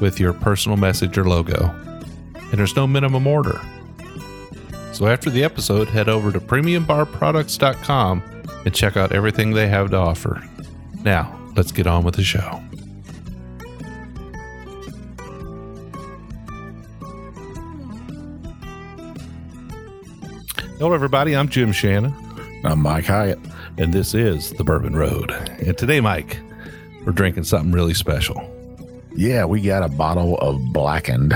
with your personal message or logo. And there's no minimum order. So after the episode, head over to premiumbarproducts.com and check out everything they have to offer. Now, let's get on with the show. Hello, everybody. I'm Jim Shannon, I'm Mike Hyatt. and this is the Bourbon Road. And today, Mike, we're drinking something really special. Yeah, we got a bottle of Blackened.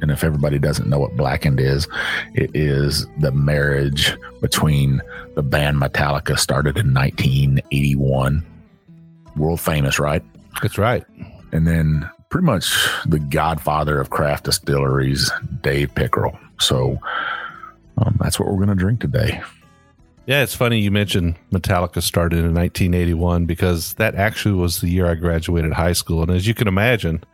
And if everybody doesn't know what Blackened is, it is the marriage between the band Metallica started in 1981. World famous, right? That's right. And then pretty much the godfather of craft distilleries, Dave Pickerell. So um, that's what we're going to drink today. Yeah, it's funny you mentioned Metallica started in 1981 because that actually was the year I graduated high school. And as you can imagine,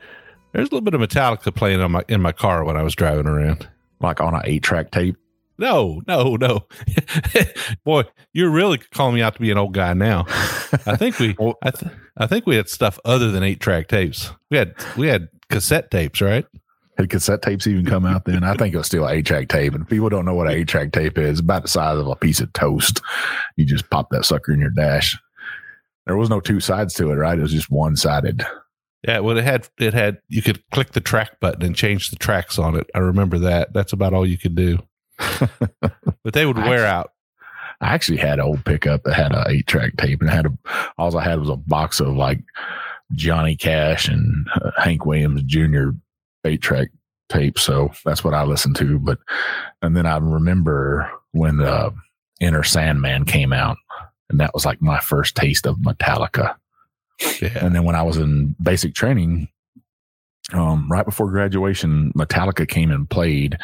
there's a little bit of Metallica playing on my in my car when I was driving around. Like on an eight track tape. No, no, no. Boy, you're really calling me out to be an old guy now. I think we I, th- I think we had stuff other than eight track tapes. We had we had cassette tapes, right? Had cassette tapes even come out then? I think it was still an eight track tape. And people don't know what an eight track tape is, it's about the size of a piece of toast. You just pop that sucker in your dash. There was no two sides to it, right? It was just one sided. Yeah, well, it had it had you could click the track button and change the tracks on it. I remember that. That's about all you could do. but they would wear out. I actually had an old pickup that had an eight track tape and it had a, all I had was a box of like Johnny Cash and uh, Hank Williams Jr. eight track tape. So that's what I listened to. But, and then I remember when the Enter Sandman came out and that was like my first taste of Metallica. Yeah, And then when I was in basic training, um, right before graduation, Metallica came and played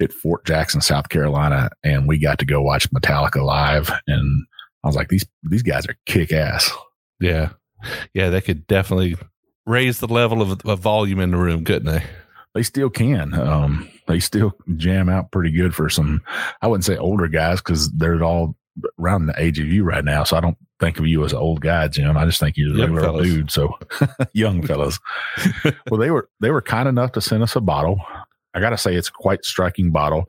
at Fort Jackson, South Carolina, and we got to go watch Metallica live. And I was like, these these guys are kick ass. yeah, yeah. They could definitely raise the level of, of volume in the room, couldn't they? They still can. Um, they still jam out pretty good for some. I wouldn't say older guys because they're all around the age of you right now. So I don't think of you as an old guy, Jim. I just think you're a Young regular fellas. dude. So young fellas. well, they were they were kind enough to send us a bottle. I got to say, it's quite striking bottle.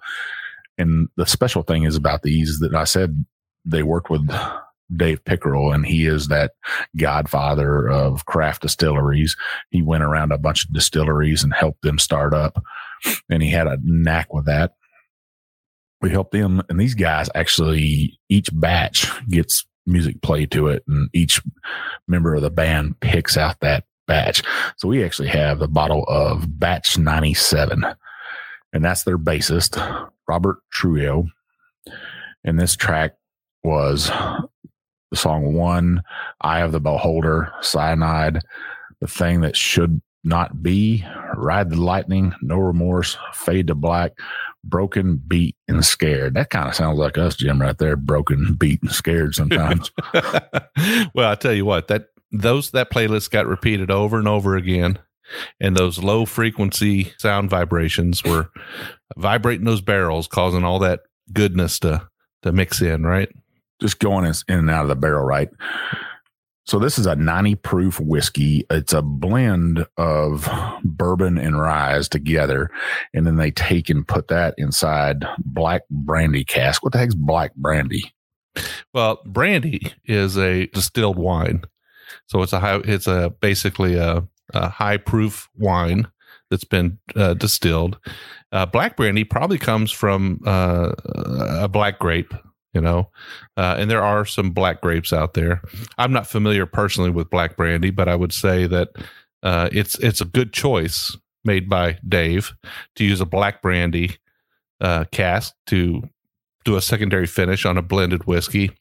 And the special thing is about these that I said they worked with Dave Pickerell, and he is that godfather of craft distilleries. He went around a bunch of distilleries and helped them start up, and he had a knack with that. We helped them, and these guys actually each batch gets music played to it, and each member of the band picks out that batch. So we actually have the bottle of Batch 97, and that's their bassist, Robert Trujillo. And this track was the song One, Eye of the Beholder, Cyanide, The Thing That Should Not Be, Ride the Lightning, No Remorse, Fade to Black, Broken, Beat, and Scared. That kind of sounds like us, Jim, right there. Broken, beat, and scared sometimes. well, I tell you what that those that playlist got repeated over and over again, and those low frequency sound vibrations were vibrating those barrels, causing all that goodness to to mix in. Right? Just going in and out of the barrel, right? So this is a 90 proof whiskey. It's a blend of bourbon and rye together. And then they take and put that inside black brandy cask. What the heck's black brandy? Well, brandy is a distilled wine, so it's a high. It's a basically a, a high proof wine that's been uh, distilled. Uh, black brandy probably comes from uh, a black grape, you know, uh, and there are some black grapes out there. I'm not familiar personally with black brandy, but I would say that uh, it's it's a good choice made by Dave to use a black brandy uh, cask to do a secondary finish on a blended whiskey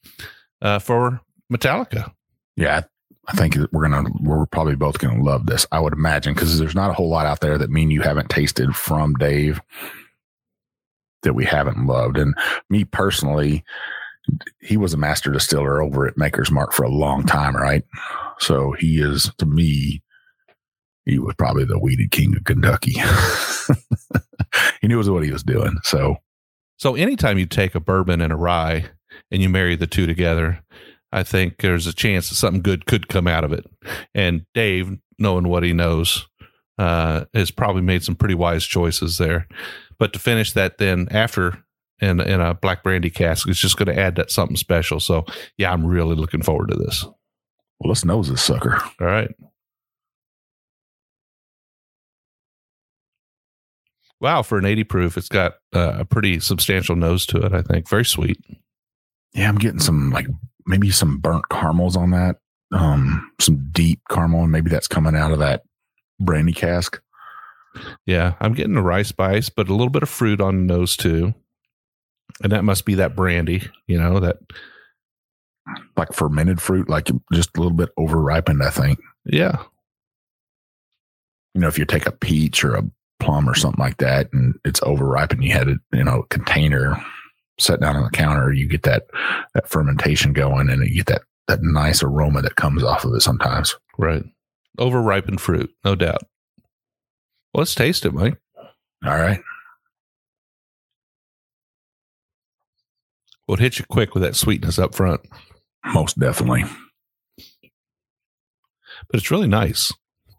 uh, for Metallica. Yeah. I think we're gonna we're probably both gonna love this. I would imagine because there's not a whole lot out there that mean you haven't tasted from Dave that we haven't loved. And me personally, he was a master distiller over at Maker's Mark for a long time, right? So he is to me, he was probably the weeded king of Kentucky. he knew what he was doing. So So anytime you take a bourbon and a rye and you marry the two together, I think there's a chance that something good could come out of it. And Dave, knowing what he knows, uh, has probably made some pretty wise choices there. But to finish that, then after in in a black brandy cask, it's just going to add that something special. So yeah, I'm really looking forward to this. well, let's nose this sucker. All right. Wow, for an 80 proof, it's got uh, a pretty substantial nose to it, I think. Very sweet. Yeah, I'm getting some like maybe some burnt caramels on that. Um, some deep caramel, and maybe that's coming out of that brandy cask. Yeah, I'm getting a rye spice, but a little bit of fruit on the nose too. And that must be that brandy, you know, that Like fermented fruit, like just a little bit over ripened, I think. yeah. You know, if you take a peach or a plum or something like that and it's over ripened, you had it, you know, container set down on the counter, you get that that fermentation going and you get that that nice aroma that comes off of it sometimes. Right. Over ripened fruit, no doubt. Well, let's taste it, Mike. All right. Well, it hits you quick with that sweetness up front, Most definitely. but it's really nice. A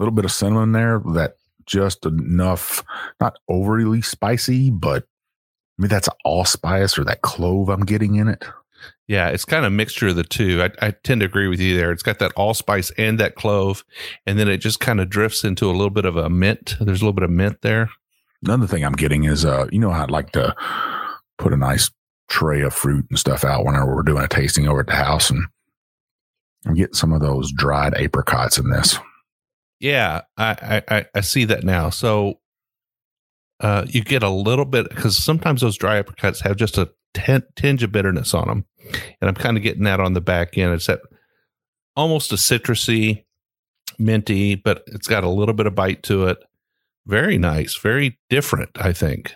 little bit of cinnamon there, that just enough, not overly spicy, but I mean, that's allspice or that clove I'm getting in it. Yeah, it's kind of a mixture of the two. I, I tend to agree with you there. It's got that allspice and that clove, and then it just kind of drifts into a little bit of a mint. There's a little bit of mint there. Another thing I'm getting is, uh, you know, I'd like to put a nice tray of fruit and stuff out whenever we're doing a tasting over at the house, and I'm getting some of those dried apricots in this. Yeah, I I, I- see that now. So uh, you get a little bit because sometimes those dry apricots have just a tinge of bitterness on them, and I'm kind of getting that on the back end. It's that almost a citrusy, minty, but it's got a little bit of bite to it. Very nice, very different, I think.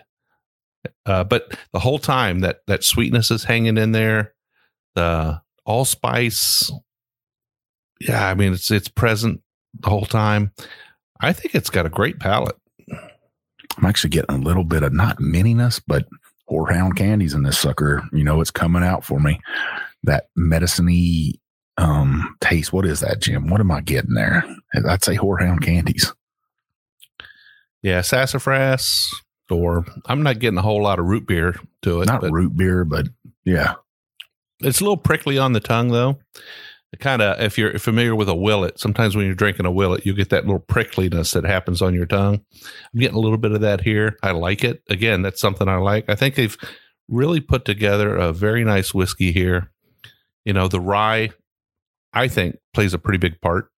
Uh, but the whole time that that sweetness is hanging in there, the allspice. Yeah, I mean it's it's present the whole time. I think it's got a great palate. I'm actually getting a little bit of not mininess, but horehound candies in this sucker. You know, it's coming out for me. That medicine-y um, taste. What is that, Jim? What am I getting there? I'd say horehound candies. Yeah, sassafras, or I'm not getting a whole lot of root beer to it. Not root beer, but yeah. It's a little prickly on the tongue, though. Kind of, if you're familiar with a Willett, sometimes when you're drinking a Willett, you get that little prickliness that happens on your tongue. I'm getting a little bit of that here. I like it. Again, that's something I like. I think they've really put together a very nice whiskey here. You know, the rye, I think, plays a pretty big part.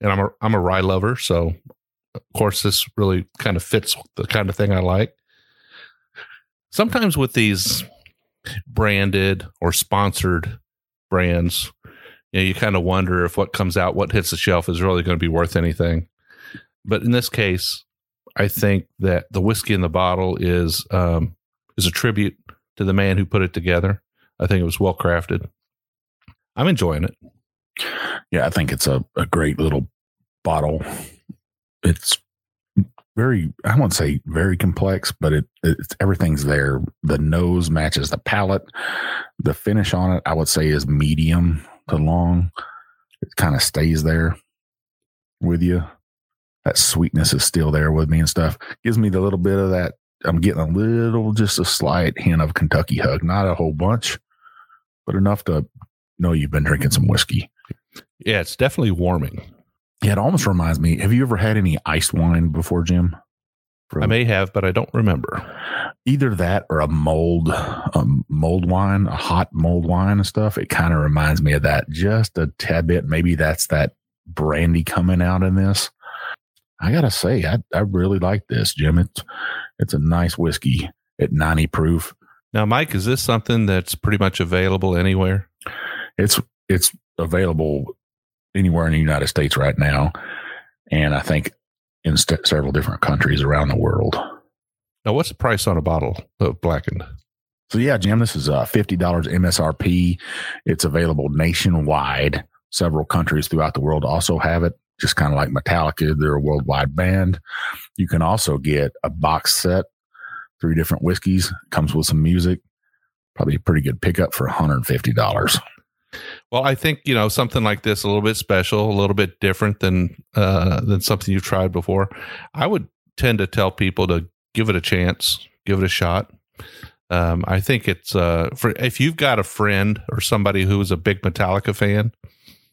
And I'm a I'm a rye lover, so of course this really kind of fits the kind of thing I like. Sometimes with these branded or sponsored brands, you know, you kind of wonder if what comes out, what hits the shelf is really going to be worth anything. But in this case, I think that the whiskey in the bottle is um, is a tribute to the man who put it together. I think it was well crafted. I'm enjoying it. Yeah, I think it's a, a great little bottle. It's very, I won't say very complex, but it it's everything's there. The nose matches the palate. The finish on it, I would say, is medium to long. It kind of stays there with you. That sweetness is still there with me and stuff. Gives me the little bit of that. I'm getting a little, just a slight hint of Kentucky hug. Not a whole bunch, but enough to know you've been drinking some whiskey. Yeah, it's definitely warming. Yeah, it almost reminds me. Have you ever had any iced wine before, Jim? I may have, but I don't remember. Either that or a mold, a mold wine, a hot mold wine and stuff. It kind of reminds me of that just a tad bit. Maybe that's that brandy coming out in this. I gotta say, I, I really like this, Jim. It's it's a nice whiskey at 90 proof. Now, Mike, is this something that's pretty much available anywhere? It's it's available anywhere in the United States right now, and I think in st- several different countries around the world. Now, what's the price on a bottle of blackened? So yeah, Jim, this is uh, fifty dollars MSRP. It's available nationwide. Several countries throughout the world also have it. Just kind of like Metallica, they're a worldwide band. You can also get a box set, three different whiskeys. Comes with some music. Probably a pretty good pickup for one hundred and fifty dollars. Well, I think you know something like this, a little bit special, a little bit different than uh, than something you've tried before. I would tend to tell people to give it a chance, give it a shot. Um, I think it's uh, for if you've got a friend or somebody who is a big Metallica fan,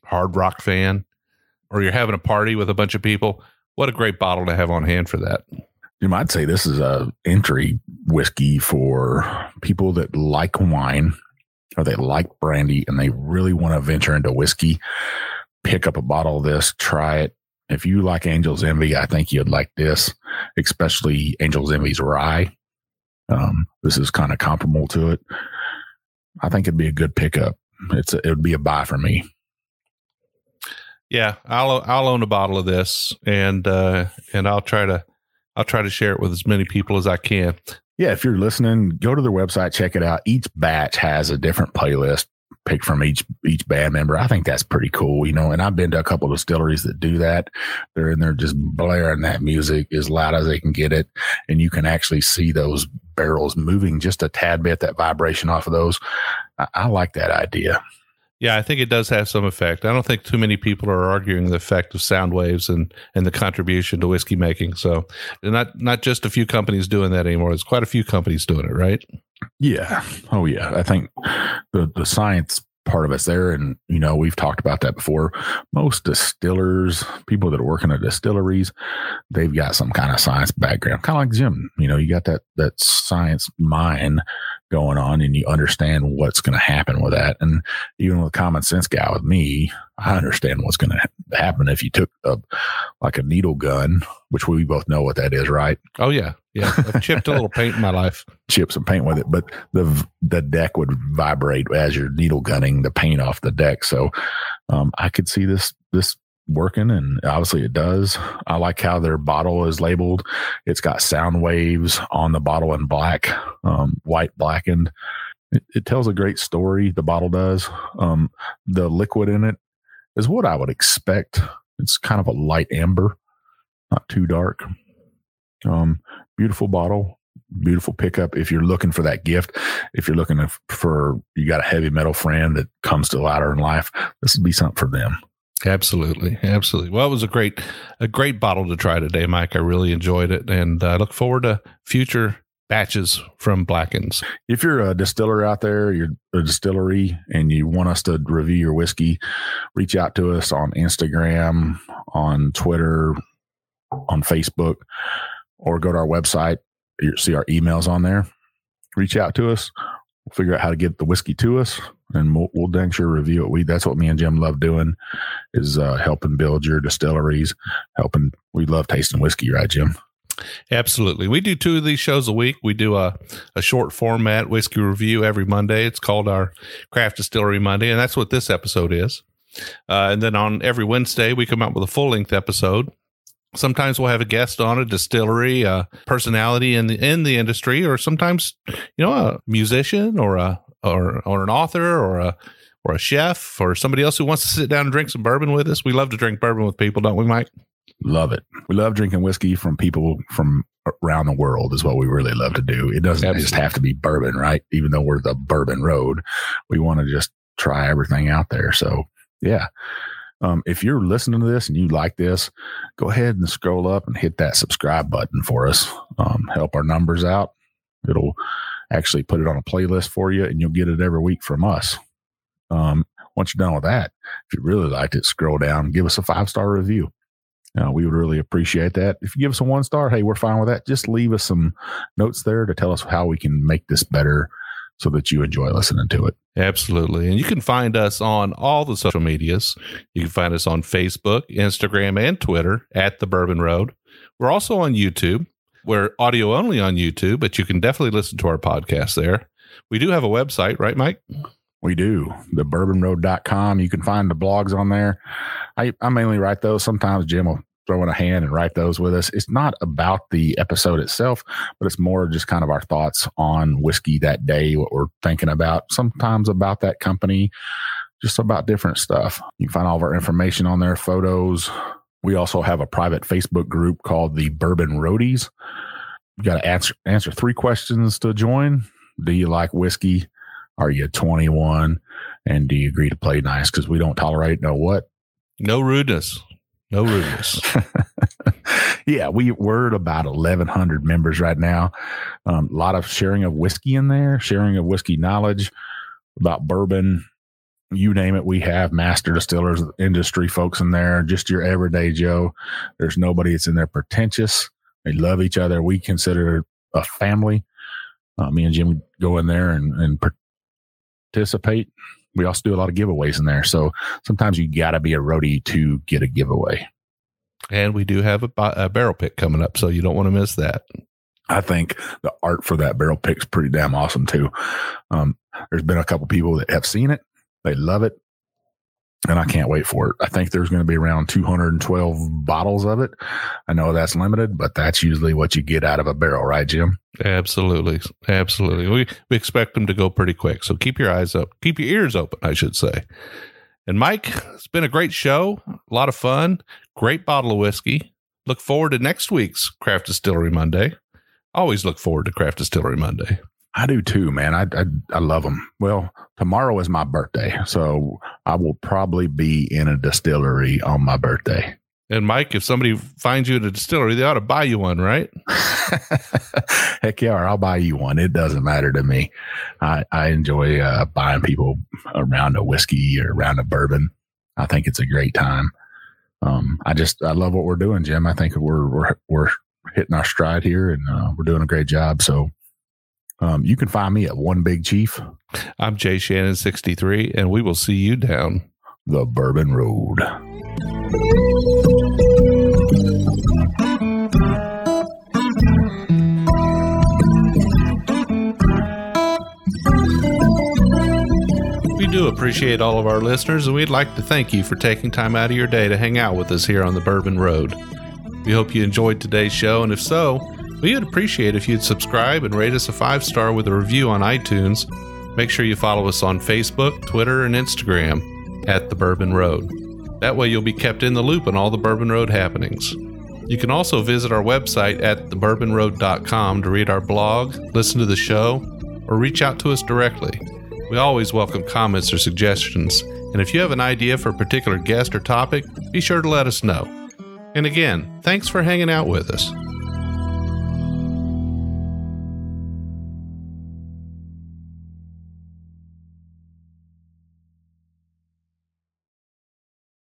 hard rock fan, or you're having a party with a bunch of people. What a great bottle to have on hand for that. You might say this is a entry whiskey for people that like wine or they like brandy and they really want to venture into whiskey. Pick up a bottle of this, try it. If you like Angel's Envy, I think you'd like this, especially Angel's Envy's rye. Um, this is kind of comparable to it. I think it'd be a good pickup. It's a, it would be a buy for me. Yeah, I'll I'll own a bottle of this, and uh, and I'll try to I'll try to share it with as many people as I can. Yeah, if you're listening, go to their website, check it out. Each batch has a different playlist picked from each each band member. I think that's pretty cool, you know. And I've been to a couple of distilleries that do that. They're in there just blaring that music as loud as they can get it, and you can actually see those barrels moving just a tad bit. That vibration off of those, I, I like that idea. Yeah, I think it does have some effect. I don't think too many people are arguing the effect of sound waves and and the contribution to whiskey making. So, not not just a few companies doing that anymore. There's quite a few companies doing it, right? Yeah. Oh, yeah. I think the the science part of us there, and you know we've talked about that before. Most distillers, people that are working at distilleries, they've got some kind of science background, kind of like Jim. You know, you got that that science mind going on and you understand what's going to happen with that. And even with a common sense guy with me, I understand what's going to happen if you took a like a needle gun, which we both know what that is, right? Oh yeah, yeah. I've chipped a little paint in my life. Chip some paint with it, but the the deck would vibrate as you're needle gunning the paint off the deck. So um, I could see this this working and obviously it does. I like how their bottle is labeled. It's got sound waves on the bottle in black um, white blackened. It, it, tells a great story the bottle does. Um, the liquid in it is what i would expect. It's kind of a light amber not too dark. Um, beautiful bottle beautiful pickup if you're looking for that gift. If you're looking for you got a heavy metal friend that comes to ladder in life this would be something for them Absolutely, absolutely. Well, it was a great, a great bottle to try today, Mike. I really enjoyed it, and uh, I look forward to future batches from Blackens. If you're a distiller out there, you're a distillery, and you want us to review your whiskey, reach out to us on Instagram, on Twitter, on Facebook, or go to our website. You see our emails on there. Reach out to us. Figure out how to get the whiskey to us and we'll, we'll dang sure review it. We that's what me and Jim love doing is uh, helping build your distilleries, helping. We love tasting whiskey, right, Jim? Absolutely. We do two of these shows a week. We do a, a short format whiskey review every Monday. It's called our Craft Distillery Monday, and that's what this episode is. Uh, and then on every Wednesday, we come out with a full length episode. Sometimes we'll have a guest on a distillery, a personality in the in the industry, or sometimes you know a musician or a or or an author or a or a chef or somebody else who wants to sit down and drink some bourbon with us. We love to drink bourbon with people, don't we, Mike? Love it. We love drinking whiskey from people from around the world is what we really love to do. It doesn't Absolutely. just have to be bourbon, right? Even though we're the bourbon road, we want to just try everything out there. So yeah. Um, if you're listening to this and you like this, go ahead and scroll up and hit that subscribe button for us. Um, help our numbers out. It'll actually put it on a playlist for you and you'll get it every week from us. Um, once you're done with that, if you really liked it, scroll down, and give us a five star review. Uh, we would really appreciate that. If you give us a one star, hey, we're fine with that. Just leave us some notes there to tell us how we can make this better so that you enjoy listening to it. Absolutely. And you can find us on all the social medias. You can find us on Facebook, Instagram, and Twitter at The Bourbon Road. We're also on YouTube. We're audio only on YouTube, but you can definitely listen to our podcast there. We do have a website, right, Mike? We do. The bourbonroad.com. You can find the blogs on there. I, I mainly write those. Sometimes Jim will throw in a hand and write those with us. It's not about the episode itself, but it's more just kind of our thoughts on whiskey that day, what we're thinking about, sometimes about that company, just about different stuff. You can find all of our information on there, photos. We also have a private Facebook group called the Bourbon Roadies. You got to answer answer three questions to join. Do you like whiskey? Are you 21? And do you agree to play nice? Because we don't tolerate no what? No rudeness. No rudeness. yeah, we we're at about eleven hundred members right now. Um, a lot of sharing of whiskey in there, sharing of whiskey knowledge about bourbon. You name it, we have master distillers, industry folks in there. Just your everyday Joe. There's nobody that's in there pretentious. They love each other. We consider a family. Uh, me and Jim go in there and, and participate. We also do a lot of giveaways in there. So sometimes you got to be a roadie to get a giveaway. And we do have a, a barrel pick coming up, so you don't want to miss that. I think the art for that barrel pick's pretty damn awesome too. Um, there's been a couple people that have seen it, they love it, and I can't wait for it. I think there's going to be around 212 bottles of it. I know that's limited, but that's usually what you get out of a barrel, right, Jim? Absolutely, absolutely. We we expect them to go pretty quick, so keep your eyes up, keep your ears open, I should say. And Mike, it's been a great show, a lot of fun, great bottle of whiskey. Look forward to next week's Craft Distillery Monday. Always look forward to Craft Distillery Monday. I do too, man. I, I, I love them. Well, tomorrow is my birthday, so I will probably be in a distillery on my birthday. And Mike, if somebody finds you at a distillery, they ought to buy you one, right? Heck yeah, I'll buy you one. It doesn't matter to me. I, I enjoy uh, buying people around a whiskey or around a bourbon. I think it's a great time. Um, I just I love what we're doing, Jim. I think we're we're we're hitting our stride here, and uh, we're doing a great job. So um, you can find me at One Big Chief. I'm Jay Shannon, 63, and we will see you down the Bourbon Road. We do appreciate all of our listeners, and we'd like to thank you for taking time out of your day to hang out with us here on the Bourbon Road. We hope you enjoyed today's show, and if so, we would appreciate if you'd subscribe and rate us a five star with a review on iTunes. Make sure you follow us on Facebook, Twitter, and Instagram at The Bourbon Road. That way you'll be kept in the loop on all the Bourbon Road happenings. You can also visit our website at thebourbonroad.com to read our blog, listen to the show, or reach out to us directly. We always welcome comments or suggestions, and if you have an idea for a particular guest or topic, be sure to let us know. And again, thanks for hanging out with us.